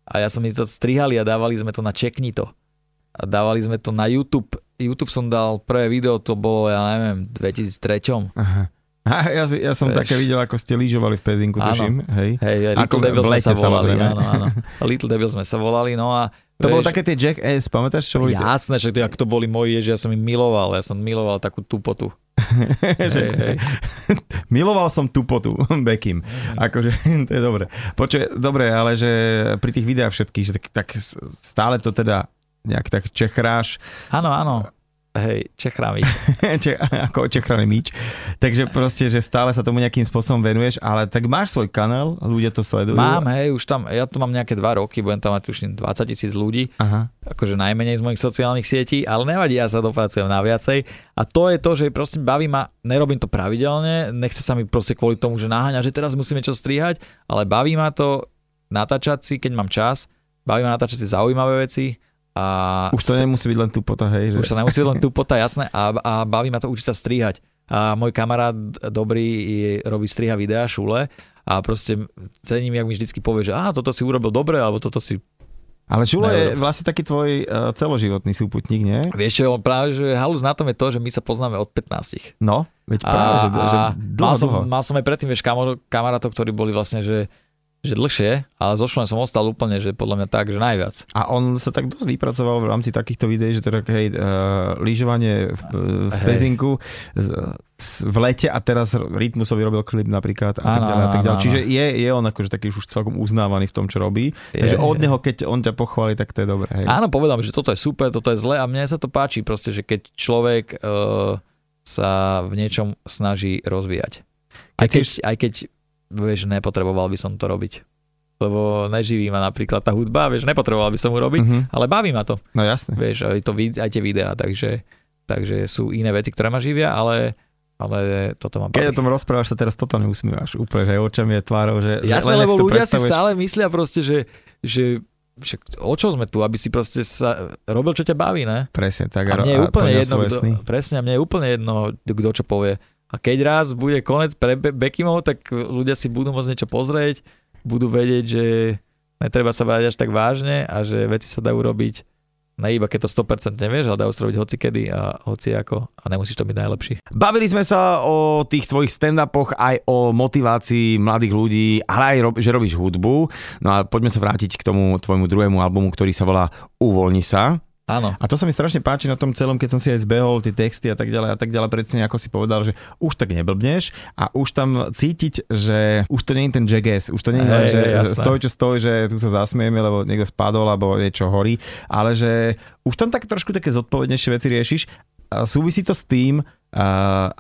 a ja som mi to strihali a dávali sme to na Čekni to. A dávali sme to na YouTube YouTube som dal prvé video, to bolo, ja neviem, 2003. Aha. A ja, ja som Veš. také videl, ako ste lyžovali v Pezinku, áno. tuším. Hej, hej Little Devil sme sa volali. Áno, áno. Little Devil sme sa volali, no a to bolo také tie Jack S, pamätáš, čo boli? Jasné, že to, to boli moji, že ja som im miloval, ja som miloval takú tupotu. hej, hej. Miloval som tupotu, Bekim. Akože, to je dobre. Počuj, dobre, ale že pri tých videách všetkých, že tak, tak stále to teda nejak tak čechráš. Áno, áno. Hej, čechrámič. Če, ako čechraný míč. Takže proste, že stále sa tomu nejakým spôsobom venuješ, ale tak máš svoj kanál, ľudia to sledujú. Mám, hej, už tam, ja tu mám nejaké dva roky, budem tam mať už 20 tisíc ľudí, Aha. akože najmenej z mojich sociálnych sietí, ale nevadí, ja sa dopracujem na viacej. A to je to, že proste baví ma, nerobím to pravidelne, nechce sa mi proste kvôli tomu, že naháňa, že teraz musíme čo strihať, ale baví ma to natáčať si, keď mám čas, baví ma natáčať si zaujímavé veci, a už to nemusí byť len tupota, hej? Že... Už to nemusí byť len tupota, jasné. A, a baví ma to učiť sa strihať. A môj kamarát dobrý je, robí striha videa, šule a proste cením, jak mi vždycky povie, že á, toto si urobil dobre, alebo toto si ale Šulo je vlastne taký tvoj uh, celoživotný súputník, nie? Vieš čo, práve že halus na tom je to, že my sa poznáme od 15. No, veď práve, a, že, že dlho, mal, som, dlho. mal som aj predtým, vieš, kamarátov, ktorí boli vlastne, že že dlhšie, ale so Šulem som ostal úplne, že podľa mňa tak, že najviac. A on sa tak dosť vypracoval v rámci takýchto videí, že teda hej, uh, lyžovanie v, v hej. Pezinku v lete a teraz Rytmusovi robil klip napríklad a tak ďalej a tak ďalej. Čiže je, je on akože taký už celkom uznávaný v tom, čo robí. Je, Takže od neho, keď on ťa pochváli, tak to je dobré. Hej. Áno, povedal že toto je super, toto je zle a mne sa to páči proste, že keď človek uh, sa v niečom snaží rozvíjať. Aj keď, aj keď vieš, nepotreboval by som to robiť. Lebo neživí ma napríklad tá hudba, vieš, nepotreboval by som ju robiť, uh-huh. ale baví ma to. No jasne. Vieš, aj, to, aj tie videá, takže, takže sú iné veci, ktoré ma živia, ale ale toto baví. Keď o tom rozprávaš, sa teraz toto neusmívaš úplne, že očami je tvárou, že... Jasné, lebo ľudia si stále myslia proste, že, že však o čo sme tu, aby si proste sa robil, čo ťa baví, ne? Presne, tak. A mne je úplne jedno, kdo, presne, a mne je úplne jedno, kto čo povie. A keď raz bude konec pre Be- Bekimov, tak ľudia si budú môcť niečo pozrieť, budú vedieť, že netreba sa brať až tak vážne a že veci sa dajú robiť ne iba keď to 100% nevieš, ale dajú sa robiť hoci kedy a hoci ako a nemusíš to byť najlepší. Bavili sme sa o tých tvojich stand-upoch aj o motivácii mladých ľudí, ale aj že robíš hudbu. No a poďme sa vrátiť k tomu tvojmu druhému albumu, ktorý sa volá Uvoľni sa. Áno. A to sa mi strašne páči na tom celom, keď som si aj zbehol tie texty a tak ďalej a tak ďalej, predtým ako si povedal, že už tak neblbneš a už tam cítiť, že už to nie je ten jackass, už to nie je, hey, že, že stoj čo stoj, že tu sa zasmieme, lebo niekto spadol alebo niečo horí, ale že už tam tak trošku také zodpovednejšie veci riešiš. A súvisí to s tým, uh,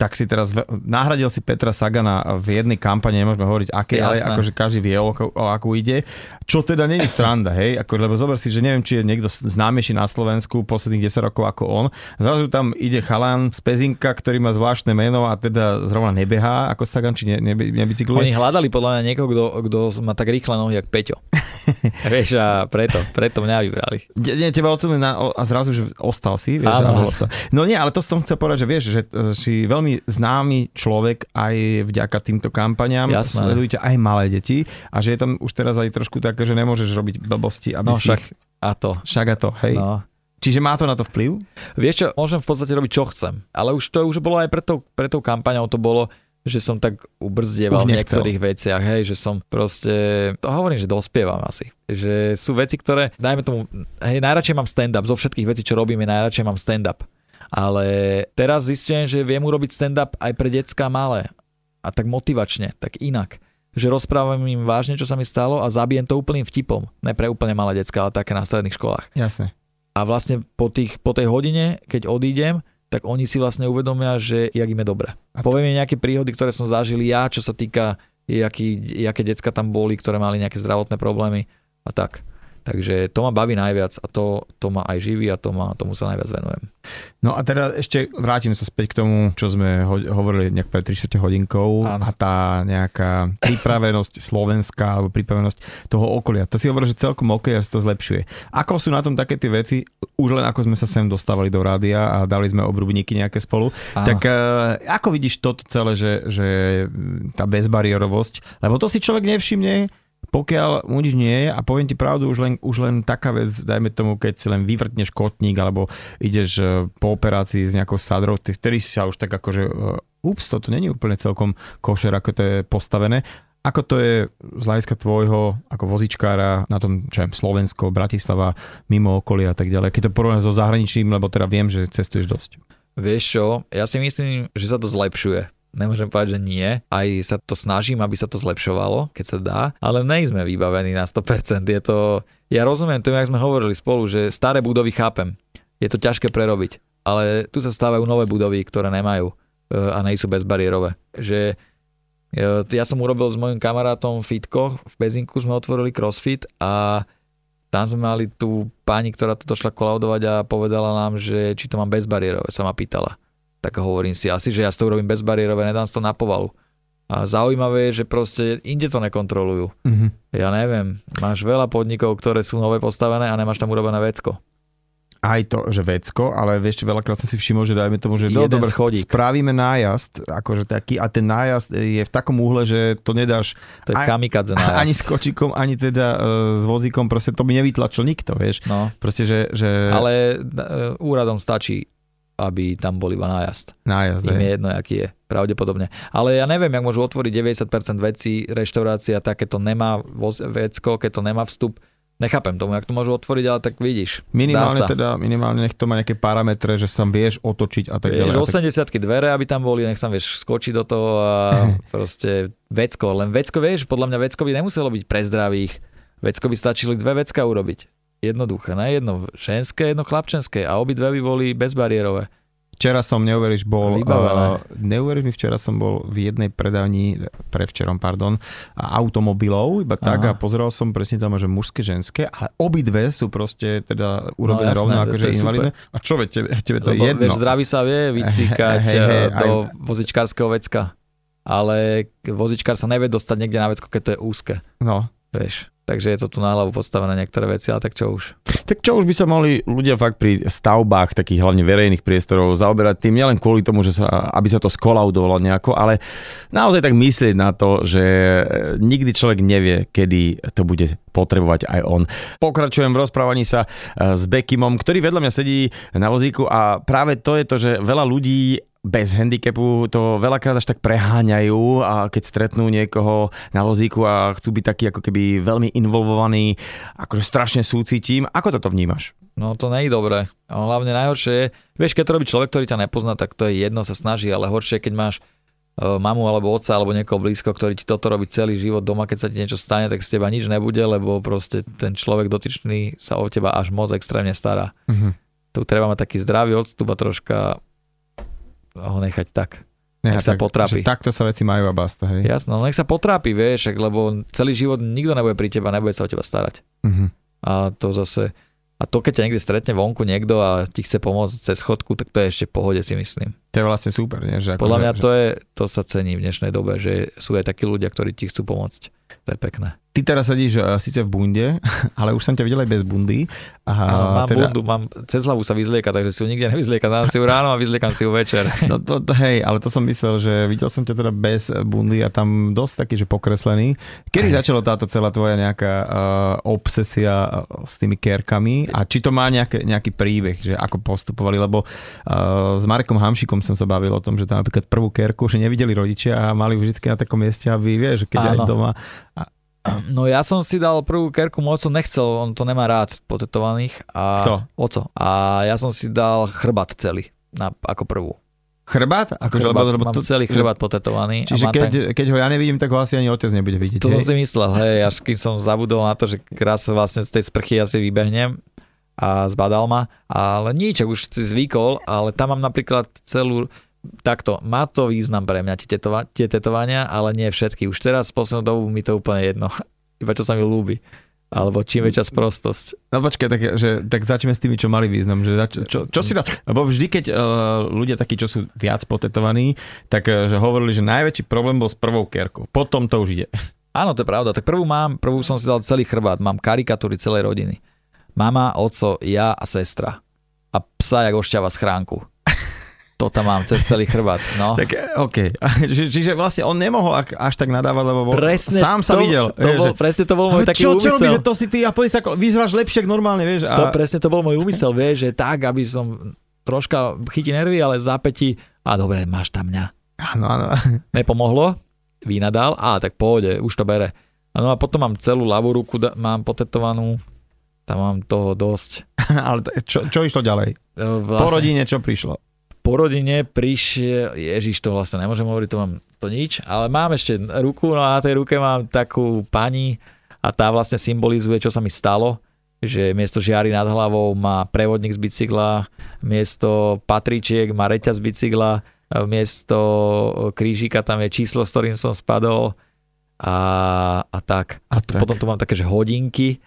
tak si teraz v, nahradil si Petra Sagana v jednej kampane, nemôžeme hovoriť aké, ale akože každý vie, o, o akú ide. Čo teda není sranda, hej? Ako, lebo zober si, že neviem, či je niekto známejší na Slovensku posledných 10 rokov ako on. Zrazu tam ide chalan z Pezinka, ktorý má zvláštne meno a teda zrovna nebehá ako Sagan, či ne, ne, nebicykluje. Oni hľadali podľa mňa niekoho, kto, kto má tak rýchle nohy, jak Peťo. vieš, a preto, preto mňa vybrali. Nie, teba odsunuli na, a zrazu, že ostal si, vieš, Áno. No nie, ale to som chcel povedať, že vieš, že si veľmi veľmi známy človek aj vďaka týmto kampaniám. Jasné. Sledujte aj malé deti a že je tam už teraz aj trošku také, že nemôžeš robiť blbosti, aby no, si však a to. Však a to, hej. No. Čiže má to na to vplyv? Vieš čo, môžem v podstate robiť čo chcem, ale už to už bolo aj pred tou, pred tou kampaňou, to bolo, že som tak ubrzdieval v niektorých veciach, hej, že som proste, to hovorím, že dospievam asi. Že sú veci, ktoré, dajme tomu, hej, najradšej mám stand-up, zo všetkých vecí, čo robím, najradšej mám stand-up Ale teraz zistujem, že viem urobiť stand-up aj pre decka malé. A tak motivačne, tak inak. Že rozprávam im vážne, čo sa mi stalo a zabijem to úplným vtipom. Ne pre úplne malé decka, ale také na stredných školách. Jasné. A vlastne po, tých, po tej hodine, keď odídem, tak oni si vlastne uvedomia, že jak im je dobre. A poviem im nejaké príhody, ktoré som zažil ja, čo sa týka, jaký, jaké decka tam boli, ktoré mali nejaké zdravotné problémy a tak. Takže to ma baví najviac a to, to ma aj živí a to ma, tomu sa najviac venujem. No a teda ešte vrátim sa späť k tomu, čo sme ho- hovorili nejak pred 3 hodinkou Áno. a tá nejaká pripravenosť Slovenska alebo pripravenosť toho okolia. To si hovorí, že celkom OK a sa to zlepšuje. Ako sú na tom také tie veci, už len ako sme sa sem dostávali do rádia a dali sme obrubníky nejaké spolu, Áno. tak e, ako vidíš toto celé, že, že tá bezbariérovosť, lebo to si človek nevšimne, pokiaľ mu nič nie je a poviem ti pravdu, už len, už len taká vec, dajme tomu, keď si len vyvrtneš kotník alebo ideš e, po operácii s nejakou sadrou, vtedy si sa už tak akože e, ups, toto není úplne celkom košer, ako to je postavené. Ako to je z hľadiska tvojho ako vozičkára na tom, čo je Slovensko, Bratislava, mimo okolia a tak ďalej. Keď to porovnáš so zahraničím, lebo teda viem, že cestuješ dosť. Vieš čo, ja si myslím, že sa to zlepšuje. Nemôžem povedať, že nie. Aj sa to snažím, aby sa to zlepšovalo, keď sa dá, ale nejsme vybavení na 100%. Je to, ja rozumiem tomu, jak sme hovorili spolu, že staré budovy chápem. Je to ťažké prerobiť. Ale tu sa stávajú nové budovy, ktoré nemajú e, a nejsú bezbariérové. Že e, ja som urobil s mojim kamarátom fitko, v Bezinku sme otvorili crossfit a tam sme mali tú pani, ktorá to došla kolaudovať a povedala nám, že či to mám bezbariérové, sa ma pýtala. Tak hovorím si, asi, že ja si to urobím bezbariérové, nedám si to na povalu. A zaujímavé je, že proste inde to nekontrolujú. Mhm. Ja neviem, máš veľa podnikov, ktoré sú nové postavené a nemáš tam urobené vecko. Aj to, že vecko, ale vieš, veľakrát som si všimol, že dajme tomu, že no, dobre, schodík. spravíme nájazd, akože taký, a ten nájazd je v takom úhle, že to nedáš To je Aj- kamikadze ani nájazd. s kočikom, ani teda uh, s vozíkom, proste to by nevytlačil nikto, vieš. No, Proste, že, že ale e, úradom stačí, aby tam bol iba nájazd. nájazd, Im je jedno, aký je, pravdepodobne. Ale ja neviem, jak môžu otvoriť 90% vecí, reštaurácia, tak keď to nemá vecko, keď to nemá vstup, nechápem tomu, jak to môžu otvoriť, ale tak vidíš. Minimálne teda, minimálne nech to má nejaké parametre, že sa tam vieš otočiť a tak ďalej. Vieš, tak... 80 dvere, aby tam boli, nech sa vieš skočiť do toho a proste vecko. Len vecko, vieš, podľa mňa vecko by nemuselo byť pre zdravých. Vecko by stačili dve vecka urobiť. Jednoduché, ne? Jedno ženské, jedno chlapčenské a obidve by boli bezbariérové. Včera som, neuveríš, bol, Vybavené. uh, neuveríš mi, včera som bol v jednej predajni, prevčerom, pardon, automobilov, iba tak Aha. a pozeral som presne tam, že mužské, ženské, ale obidve sú proste teda urobené jasné, rovno, akože je super. invalidné. A čo, veď, tebe, tebe to je jedno. Vieš, zdraví sa vie vycíkať hej, hej, aj- do vozičkárskeho vecka. Ale vozičkár sa nevie dostať niekde na vecko, keď to je úzke. No. Vieš. Takže je to tu na hlavu postavené niektoré veci, ale tak čo už. Tak čo už by sa mohli ľudia fakt pri stavbách takých hlavne verejných priestorov zaoberať tým nielen kvôli tomu, že sa, aby sa to skolaudovalo nejako, ale naozaj tak myslieť na to, že e, nikdy človek nevie, kedy to bude potrebovať aj on. Pokračujem v rozprávaní sa e, s Bekimom, ktorý vedľa mňa sedí na vozíku a práve to je to, že veľa ľudí bez handicapu to veľakrát až tak preháňajú a keď stretnú niekoho na vozíku a chcú byť takí ako keby veľmi involvovaní, akože strašne súcitím. Ako toto vnímaš? No to nie je dobré. Hlavne najhoršie je, vieš, keď to robí človek, ktorý ťa nepozná, tak to je jedno, sa snaží, ale horšie keď máš e, mamu alebo otca alebo niekoho blízko, ktorý ti toto robí celý život doma, keď sa ti niečo stane, tak z teba nič nebude, lebo proste ten človek dotyčný sa o teba až moc extrémne stará. Mhm. Tu treba mať taký zdravý odstup a troška ho nechať tak. Nech sa potrápi. Že takto sa veci majú a basta, hej? Jasno, no nech sa potrápi, vieš, lebo celý život nikto nebude pri teba, nebude sa o teba starať. Mhm. A to zase, a to keď ťa niekde stretne vonku niekto a ti chce pomôcť cez chodku, tak to je ešte v pohode si myslím. To je vlastne super, nie? Že ako, Podľa že, mňa že... to je, to sa cení v dnešnej dobe, že sú aj takí ľudia, ktorí ti chcú pomôcť. To je pekné. Ty teraz sedíš uh, síce v bunde, ale už som ťa videl aj bez bundy. A Áno, mám teda, bundu, mám, cez hlavu sa vyzlieka, takže si ju nikde nevyzlieka, dám si ju ráno a vyzliekam si ju večer. No to, to, hej, ale to som myslel, že videl som ťa teda bez bundy a tam dosť taký, že pokreslený. Kedy začalo táto celá tvoja nejaká uh, obsesia uh, s tými kerkami a či to má nejaké, nejaký príbeh, že ako postupovali, lebo uh, s Marekom Hamšikom som sa bavil o tom, že tam napríklad prvú kerku, že nevideli rodičia a mali ju vždy na takom mieste, aby vieš, keď aj Áno. doma. No ja som si dal prvú kerku, môj nechcel, on to nemá rád potetovaných. A Kto? Oco. A ja som si dal chrbát celý. na, ako prvú. Chrbát? Akože, chrbát, lebo, lebo mám to, celý chrbát potetovaný. Čiže keď, ten, keď ho ja nevidím, tak ho asi ani otec nebude vidieť. to som hej? si myslel, hej, až keď som zabudol na to, že raz vlastne z tej sprchy asi vybehnem a zbadal ma, ale nič, už si zvykol, ale tam mám napríklad celú, takto, má to význam pre mňa tie, tetova, tie tetovania, ale nie všetky. Už teraz v poslednú dobu mi to úplne jedno, iba čo sa mi ľúbi. Alebo čím väčšia sprostosť. No počkaj, tak, že, tak začneme s tými, čo mali význam. Že, čo, čo, čo si dal? Lebo vždy, keď uh, ľudia takí, čo sú viac potetovaní, tak uh, že hovorili, že najväčší problém bol s prvou kerkou. Potom to už ide. Áno, to je pravda. Tak prvú mám, prvú som si dal celý chrbát. Mám karikatúry celej rodiny. Mama, oco, ja a sestra. A psa, jak ošťava schránku. To tam mám cez celý chrbát. No. Tak OK. Čiže, čiže vlastne on nemohol až tak nadávať, lebo bol, Presne sám sa to, videl. To bol, presne to bol môj taký čo, čo úmysel. robíš, že to si ty a poď sa, vyzeráš lepšie normálne, vieš. A, To presne to bol môj úmysel, vieš, že tak, aby som troška chytí nervy, ale zápäti, a dobre, máš tam mňa. Áno, áno. Nepomohlo, vynadal, a tak pôjde, už to bere. No a potom mám celú ľavú ruku, mám potetovanú, tam mám toho dosť. Ale čo, čo išlo ďalej? E, Po rodine čo prišlo? Po rodine prišiel, ježiš, to vlastne nemôžem hovoriť, to mám to nič, ale mám ešte ruku, no a na tej ruke mám takú pani a tá vlastne symbolizuje, čo sa mi stalo, že miesto žiary nad hlavou má prevodník z bicykla, miesto patričiek má reťaz z bicykla, miesto krížika tam je číslo, s ktorým som spadol a, a tak. A, A tak. potom tu mám také, že hodinky,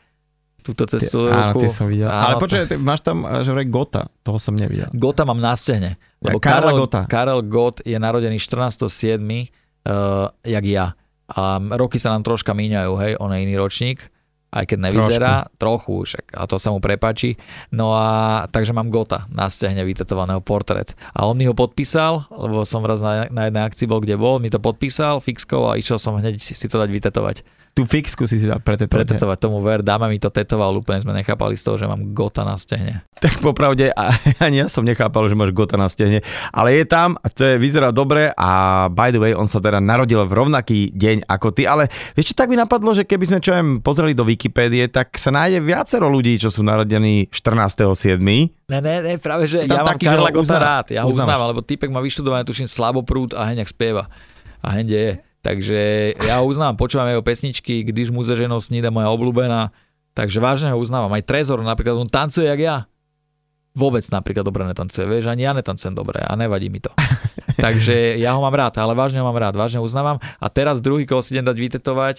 túto celú Áno, ty som videl. Áno, Ale počkaj, ty máš tam, že vraj Gota, toho som nevidel. Gota mám na stehne. Lebo Karla Karel, Gotta. Karel Gott je narodený 14.7. Uh, jak ja. A roky sa nám troška míňajú, hej, on je iný ročník, aj keď nevyzerá, trochu, však, a to sa mu prepačí. No a takže mám Gota na stehne vytetovaného portrét. A on mi ho podpísal, lebo som raz na, na jednej akcii bol, kde bol, mi to podpísal fixkou a išiel som hneď si to dať vytetovať. Tú fixku si si dal pretetovať. Pretetovať tomu ver, dáma mi to tetoval, úplne sme nechápali z toho, že mám Gota na stehne. Tak popravde ani ja som nechápal, že máš Gota na stehne, ale je tam to je, vyzerá dobre a by the way, on sa teda narodil v rovnaký deň ako ty, ale vieš čo, tak mi napadlo, že keby sme čo aj pozreli do Wikipédie, tak sa nájde viacero ľudí, čo sú narodení 14.7. Ne, ne, ne, práve, že Tam ja mám Karla Gota rád, ja ho uznávam, lebo typek má vyštudované, tuším, slaboprúd a hneď spieva. A hneď je. Takže ja ho uznávam, počúvam jeho pesničky, když mu ze ženou snída moja obľúbená. Takže vážne ho uznávam. Aj Trezor napríklad, on tancuje jak ja. Vôbec napríklad dobre netancuje, vieš, ani ja netancujem dobre a nevadí mi to. Takže ja ho mám rád, ale vážne ho mám rád, vážne ho uznávam. A teraz druhý, koho si idem dať vytetovať,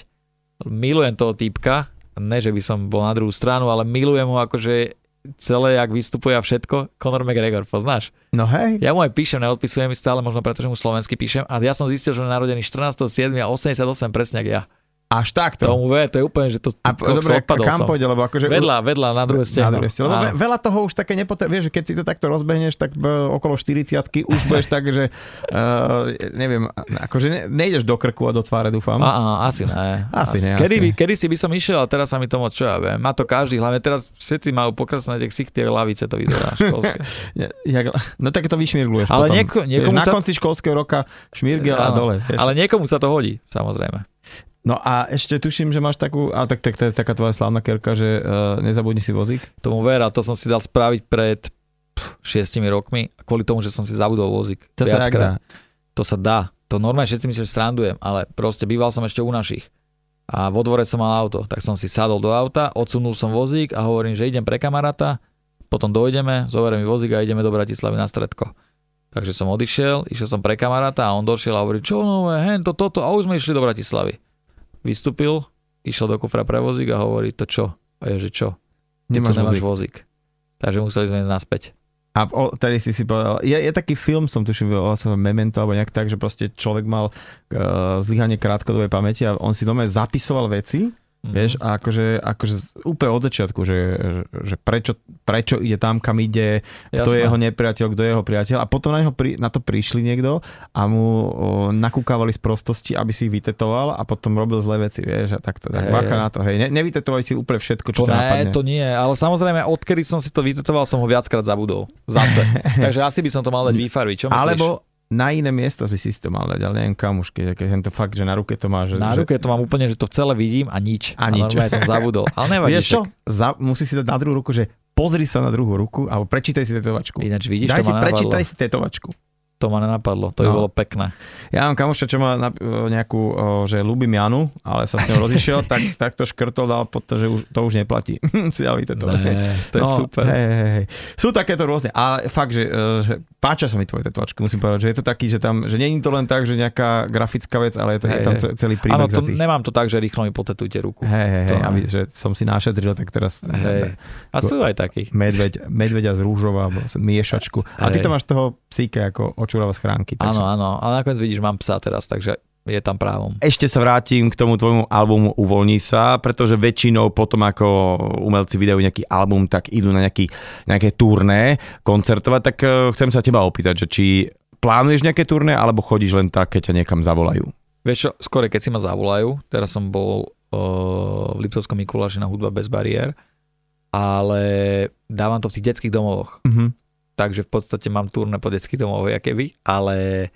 milujem toho týpka, ne, že by som bol na druhú stranu, ale milujem ho akože celé, jak vystupuje a všetko. Conor McGregor, poznáš? No hej. Ja mu aj píšem, neodpisujem mi stále, možno preto, že mu slovensky píšem. A ja som zistil, že je narodený 14.7. a 88 presne jak ja. Až takto. Tomu vie, to je úplne, že to A kokos, dobre, odpadol kam som. pôjde, lebo akože... Vedľa, vedľa, na druhé Na stehno. druhé strane, lebo Áno. ve- veľa toho už také nepotre... Vieš, že keď si to takto rozbehneš, tak e, okolo 40 už budeš tak, že uh, neviem, akože ne, nejdeš do krku a do tváre, dúfam. Á, asi ne. Asi ne, Kedy, asi by, kedy si by som išiel, a teraz sa mi to moc čo ja viem. Má to každý, hlavne teraz všetci majú pokresné tie ksichty, a lavice to vyzerá školské. No tak to vyšmirgluješ Ale potom. nieko- Vieš, niekomu na sa- konci školského roka šmirgel a dole. Vieš. Ale niekomu sa to hodí, samozrejme. No a ešte tuším, že máš takú, a tak, tak to je taká tvoja slávna kerka, že uh, nezabudni si vozík. Tomu vera, to som si dal spraviť pred pff, šiestimi rokmi, kvôli tomu, že som si zabudol vozík. To sa dá. To sa dá. To normálne všetci myslíš, že srandujem, ale proste býval som ešte u našich. A vo dvore som mal auto, tak som si sadol do auta, odsunul som vozík a hovorím, že idem pre kamaráta, potom dojdeme, zoberiem mi vozík a ideme do Bratislavy na stredko. Takže som odišiel, išiel som pre kamaráta a on došiel a hovorí, čo nové, hen, to, toto, a už sme išli do Bratislavy. Vystúpil, išiel do kufra pre vozík a hovorí, to čo? A ja, že čo? Ty Nemáš nemáš vozík. vozík. Takže museli sme ísť naspäť. A o, tady si si povedal, je, je taký film, som tuším, volal sa Memento, alebo nejak tak, že proste človek mal uh, zlyhanie krátkodobej pamäti a on si doma zapisoval veci, Mhm. vieš, a akože, akože úplne od začiatku, že, že, prečo, prečo ide tam, kam ide, kto je jeho nepriateľ, kto je jeho priateľ a potom na, neho pri, na to prišli niekto a mu o, nakúkávali z prostosti, aby si ich vytetoval a potom robil zlé veci, vieš, a takto. Tak Hej, bacha hej. na to, hej, ne, nevytetovali si úplne všetko, čo To ťa ne, napadne. to nie, ale samozrejme, odkedy som si to vytetoval, som ho viackrát zabudol. Zase. Takže asi by som to mal dať výfarbiť. Čo myslíš? Alebo na iné miesto by si si to mal dať, ale neviem kam už, keď, keď to fakt, že na ruke to máš. na že, ruke to mám úplne, že to celé vidím a nič. A nič. normálne som zabudol. Ale nevadí. Vieš čo? Za, musí si dať na druhú ruku, že pozri sa na druhú ruku alebo prečítaj si tetovačku. Ináč vidíš, Daj to si, prečítaj si tetovačku. To ma nenapadlo, to by No. bolo pekné. Ja mám kamoša, čo má o, nejakú, o, že ľúbim Janu, ale sa s ňou rozišiel, tak, tak to škrtol, dal pod to, že už, to už neplatí. si dali to. Ne, to je super. Hej, hej, hej. Sú takéto rôzne, ale fakt, že, e, že páčia sa mi tvoje tetovačky, musím povedať, že je to taký, že tam, že je to len tak, že nejaká grafická vec, ale je, to, je Hej, tam celý Áno, príbeh to, za tých. nemám to tak, že rýchlo mi potetujte ruku. Hej, hej, to hej, aby, že som si našetril, tak teraz Hej. A sú aj takí. medveď, medveďa z rúžova, miešačku. A ty tam máš toho psíka ako očúrava schránky. takže- Áno, áno, ale nakoniec vidíš, mám psa teraz, takže je tam právom. Ešte sa vrátim k tomu tvojmu albumu Uvoľni sa, pretože väčšinou potom ako umelci vydajú nejaký album, tak idú na nejaký, nejaké turné koncertovať, tak eh, chcem sa teba opýtať, že či plánuješ nejaké turné, alebo chodíš len tak, keď ťa niekam zavolajú? Vieš čo, skôr keď si ma zavolajú, teraz som bol uh, v Liptovskom Mikuláši na hudba bez bariér, ale dávam to v tých detských domovoch. Mhm. Takže v podstate mám turné po detských domoch, keby, ale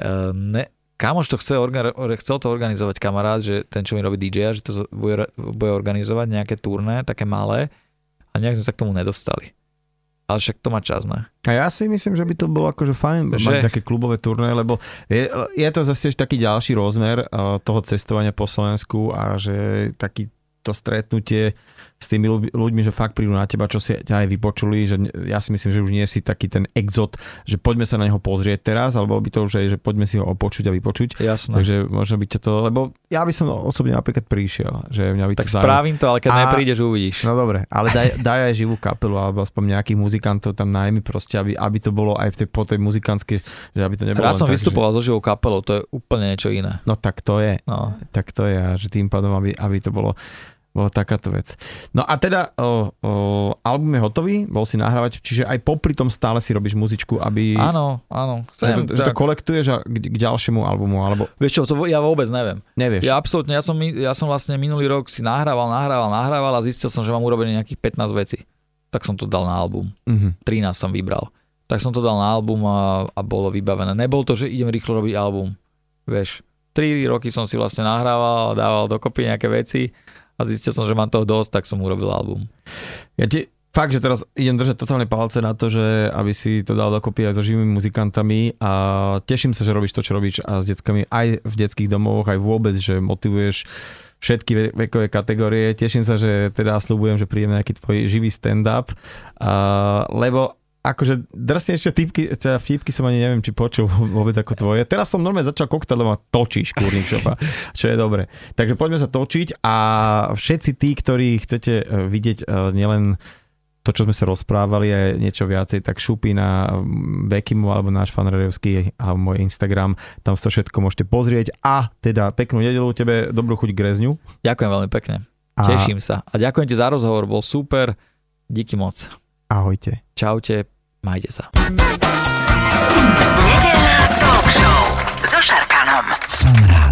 uh, ne, kamoš to chce chcel to organizovať kamarát, že ten, čo mi robí DJ, že to bude, bude organizovať nejaké turné, také malé a nejak sme sa k tomu nedostali. Ale však to má čas, ne? A ja si myslím, že by to bolo akože fajn Že? mať také klubové turné, lebo je, je to zase taký ďalší rozmer uh, toho cestovania po Slovensku a že taký to stretnutie s tými ľuď- ľuďmi, že fakt prídu na teba, čo si ťa aj vypočuli, že ja si myslím, že už nie si taký ten exot, že poďme sa na neho pozrieť teraz, alebo by to už aj, že poďme si ho opočuť a vypočuť. Jasné. Takže možno by ťa to, lebo ja by som osobne napríklad prišiel, že mňa by to tak zaujímalo. spravím to, ale keď A- neprídeš, uvidíš. No dobre, ale daj, daj aj živú kapelu alebo aspoň nejakých muzikantov tam najmi proste, aby, aby to bolo aj v tej, po tej muzikantskej, že aby to nebolo len som tak, vystupoval so živou kapelou, to je úplne niečo iné. Že, no tak to je, No. tak to je a že tým pádom, aby, aby to bolo bolo takáto vec. No a teda o, o, album je hotový, bol si nahrávať, čiže aj popri tom stále si robíš muzičku, aby... Áno, áno. že, Chcem, to, že to kolektuješ a k, k ďalšiemu albumu, alebo Vieš čo, to ja vôbec neviem. nevieš. Ja absolútne, ja som, ja som vlastne minulý rok si nahrával, nahrával, nahrával a zistil som, že mám urobené nejakých 15 vecí. Tak som to dal na album. Mhm. 13 som vybral. Tak som to dal na album a, a bolo vybavené. Nebol to, že idem rýchlo robiť album. Vieš, 3 roky som si vlastne nahrával a dával dokopy nejaké veci a zistil som, že mám toho dosť, tak som urobil album. Ja ti fakt, že teraz idem držať totálne palce na to, že aby si to dal dokopy aj so živými muzikantami a teším sa, že robíš to, čo robíš a s deckami aj v detských domovoch, aj vôbec, že motivuješ všetky ve- vekové kategórie. Teším sa, že teda slúbujem, že príjem nejaký tvoj živý stand-up, a, lebo akože drsnejšie typky, teda vtipky som ani neviem, či počul vôbec ako tvoje. Teraz som normálne začal koktálom a točíš, kurník šopa, čo je dobre. Takže poďme sa točiť a všetci tí, ktorí chcete e, vidieť e, nielen to, čo sme sa rozprávali a niečo viacej, tak šupí na mm, Bekimu alebo náš fan Radiovský a môj Instagram, tam to všetko môžete pozrieť a teda peknú nedelu tebe, dobrú chuť k rezňu. Ďakujem veľmi pekne. A Teším sa. A ďakujem ti za rozhovor, bol super. Díky moc. ahojte. Čaute, majte sa. Nedelná talk show so Šarkanom. Fan